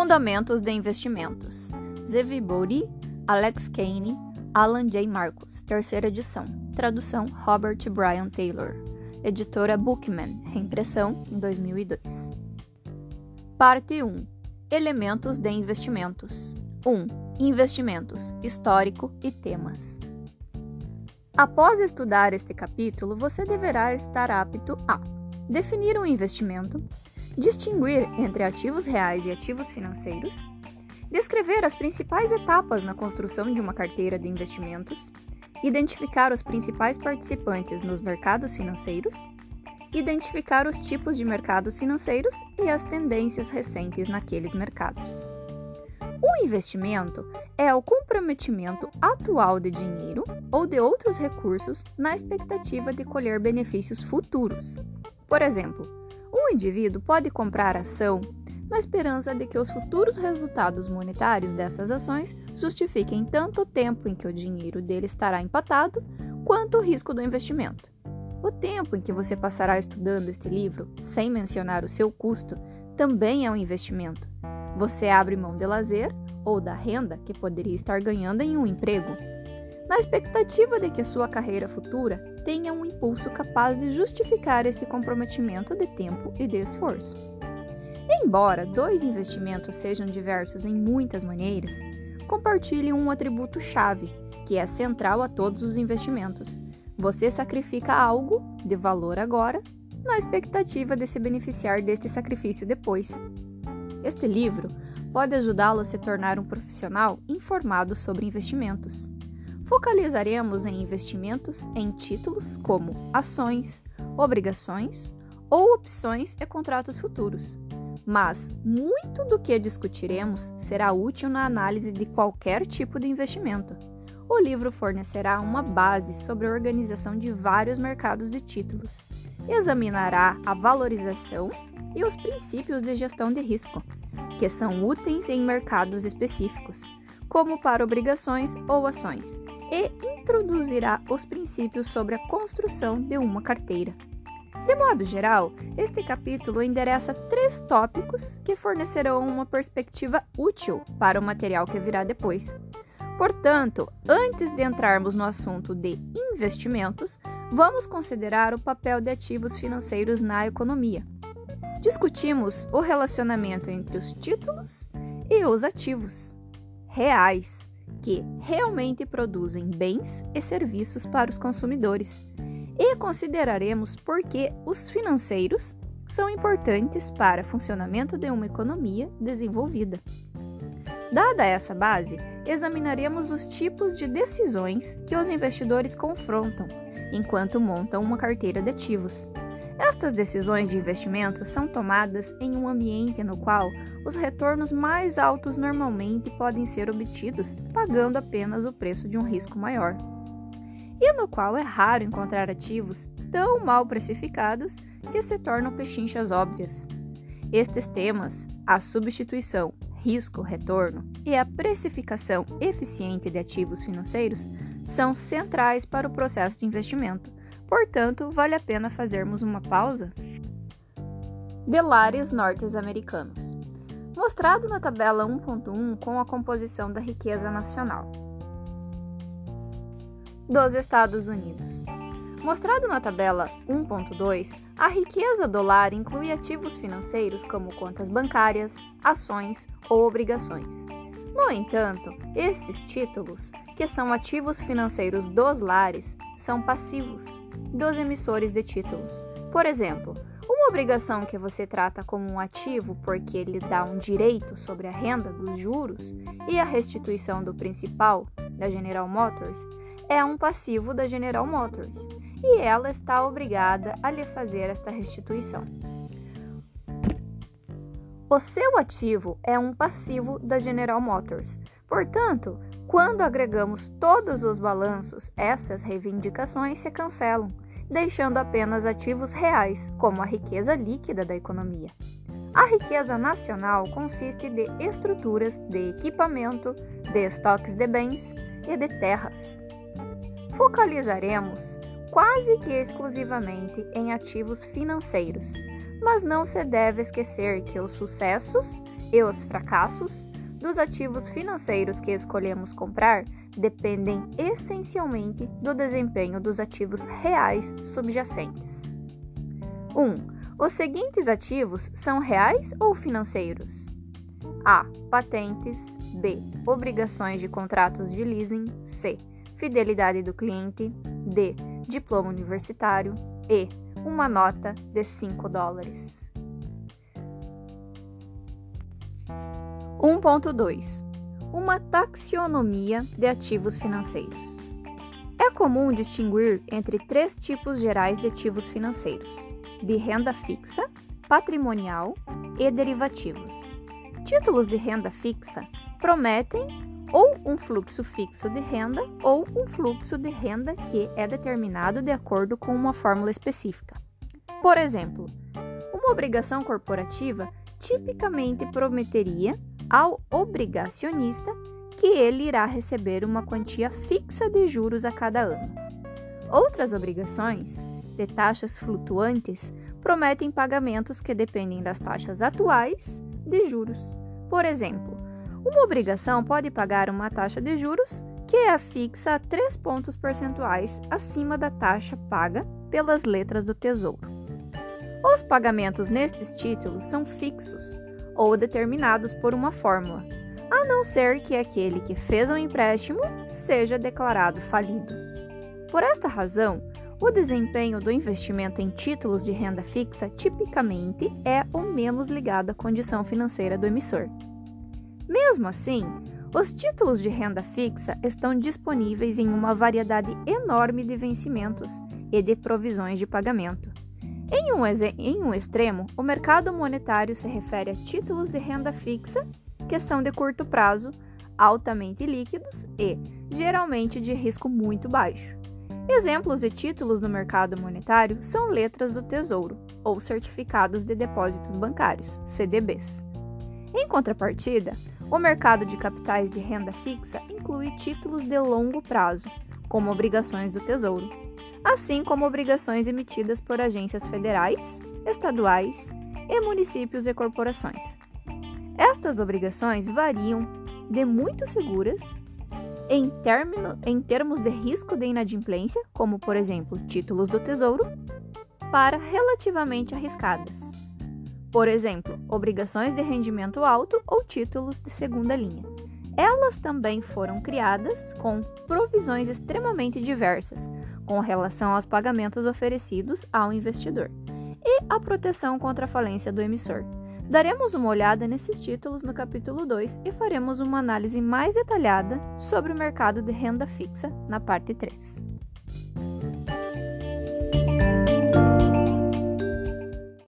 Fundamentos de Investimentos. Zevi Bodie, Alex Kane, Alan J. Marcos, terceira edição. Tradução Robert Bryan Taylor. Editora Bookman, reimpressão em 2002. Parte 1. Elementos de investimentos. 1. Investimentos, histórico e temas. Após estudar este capítulo, você deverá estar apto a definir um investimento, distinguir entre ativos reais e ativos financeiros, descrever as principais etapas na construção de uma carteira de investimentos, identificar os principais participantes nos mercados financeiros, identificar os tipos de mercados financeiros e as tendências recentes naqueles mercados. O investimento é o comprometimento atual de dinheiro ou de outros recursos na expectativa de colher benefícios futuros. Por exemplo, um indivíduo pode comprar ação na esperança de que os futuros resultados monetários dessas ações justifiquem tanto o tempo em que o dinheiro dele estará empatado, quanto o risco do investimento. O tempo em que você passará estudando este livro, sem mencionar o seu custo, também é um investimento. Você abre mão de lazer ou da renda que poderia estar ganhando em um emprego, na expectativa de que sua carreira futura tenha um impulso capaz de justificar esse comprometimento de tempo e de esforço. Embora dois investimentos sejam diversos em muitas maneiras, compartilhem um atributo-chave, que é central a todos os investimentos. Você sacrifica algo de valor agora, na expectativa de se beneficiar deste sacrifício depois. Este livro pode ajudá-lo a se tornar um profissional informado sobre investimentos. Focalizaremos em investimentos em títulos como ações, obrigações ou opções e contratos futuros. Mas muito do que discutiremos será útil na análise de qualquer tipo de investimento. O livro fornecerá uma base sobre a organização de vários mercados de títulos, examinará a valorização e os princípios de gestão de risco que são úteis em mercados específicos, como para obrigações ou ações, e introduzirá os princípios sobre a construção de uma carteira. De modo geral, este capítulo endereça três tópicos que fornecerão uma perspectiva útil para o material que virá depois. Portanto, antes de entrarmos no assunto de investimentos, vamos considerar o papel de ativos financeiros na economia discutimos o relacionamento entre os títulos e os ativos reais, que realmente produzem bens e serviços para os consumidores, e consideraremos por que os financeiros são importantes para o funcionamento de uma economia desenvolvida. Dada essa base, examinaremos os tipos de decisões que os investidores confrontam enquanto montam uma carteira de ativos estas decisões de investimento são tomadas em um ambiente no qual os retornos mais altos normalmente podem ser obtidos pagando apenas o preço de um risco maior, e no qual é raro encontrar ativos tão mal precificados que se tornam pechinchas óbvias. Estes temas, a substituição, risco, retorno e a precificação eficiente de ativos financeiros, são centrais para o processo de investimento Portanto, vale a pena fazermos uma pausa? Delares norte-americanos. Mostrado na tabela 1.1 com a composição da riqueza nacional dos Estados Unidos. Mostrado na tabela 1.2, a riqueza dolar inclui ativos financeiros como contas bancárias, ações ou obrigações. No entanto, esses títulos, que são ativos financeiros dos lares, são passivos dos emissores de títulos. Por exemplo, uma obrigação que você trata como um ativo porque ele dá um direito sobre a renda dos juros e a restituição do principal da General Motors é um passivo da General Motors e ela está obrigada a lhe fazer esta restituição. O seu ativo é um passivo da General Motors. Portanto, quando agregamos todos os balanços, essas reivindicações se cancelam, deixando apenas ativos reais, como a riqueza líquida da economia. A riqueza nacional consiste de estruturas de equipamento, de estoques de bens e de terras. Focalizaremos quase que exclusivamente em ativos financeiros, mas não se deve esquecer que os sucessos e os fracassos dos ativos financeiros que escolhemos comprar dependem essencialmente do desempenho dos ativos reais subjacentes. 1. Um, os seguintes ativos são reais ou financeiros? A. Patentes. B. Obrigações de contratos de leasing. C. Fidelidade do cliente. D. Diploma universitário. E. Uma nota de 5 dólares. 1.2 Uma taxonomia de ativos financeiros. É comum distinguir entre três tipos gerais de ativos financeiros: de renda fixa, patrimonial e derivativos. Títulos de renda fixa prometem ou um fluxo fixo de renda ou um fluxo de renda que é determinado de acordo com uma fórmula específica. Por exemplo, uma obrigação corporativa tipicamente prometeria ao obrigacionista que ele irá receber uma quantia fixa de juros a cada ano. Outras obrigações, de taxas flutuantes, prometem pagamentos que dependem das taxas atuais de juros. Por exemplo, uma obrigação pode pagar uma taxa de juros que é fixa a 3 pontos percentuais acima da taxa paga pelas letras do Tesouro. Os pagamentos nestes títulos são fixos ou determinados por uma fórmula, a não ser que aquele que fez o um empréstimo seja declarado falido. Por esta razão, o desempenho do investimento em títulos de renda fixa tipicamente é o menos ligado à condição financeira do emissor. Mesmo assim, os títulos de renda fixa estão disponíveis em uma variedade enorme de vencimentos e de provisões de pagamento. Em um, em um extremo, o mercado monetário se refere a títulos de renda fixa que são de curto prazo, altamente líquidos e, geralmente, de risco muito baixo. Exemplos de títulos no mercado monetário são letras do Tesouro ou certificados de depósitos bancários, CDBs. Em contrapartida, o mercado de capitais de renda fixa inclui títulos de longo prazo, como obrigações do Tesouro, assim como obrigações emitidas por agências federais, estaduais e municípios e corporações. Estas obrigações variam de muito seguras em, termino, em termos de risco de inadimplência, como por exemplo títulos do Tesouro, para relativamente arriscadas por exemplo, obrigações de rendimento alto ou títulos de segunda linha. Elas também foram criadas com provisões extremamente diversas com relação aos pagamentos oferecidos ao investidor e a proteção contra a falência do emissor. Daremos uma olhada nesses títulos no capítulo 2 e faremos uma análise mais detalhada sobre o mercado de renda fixa na parte 3.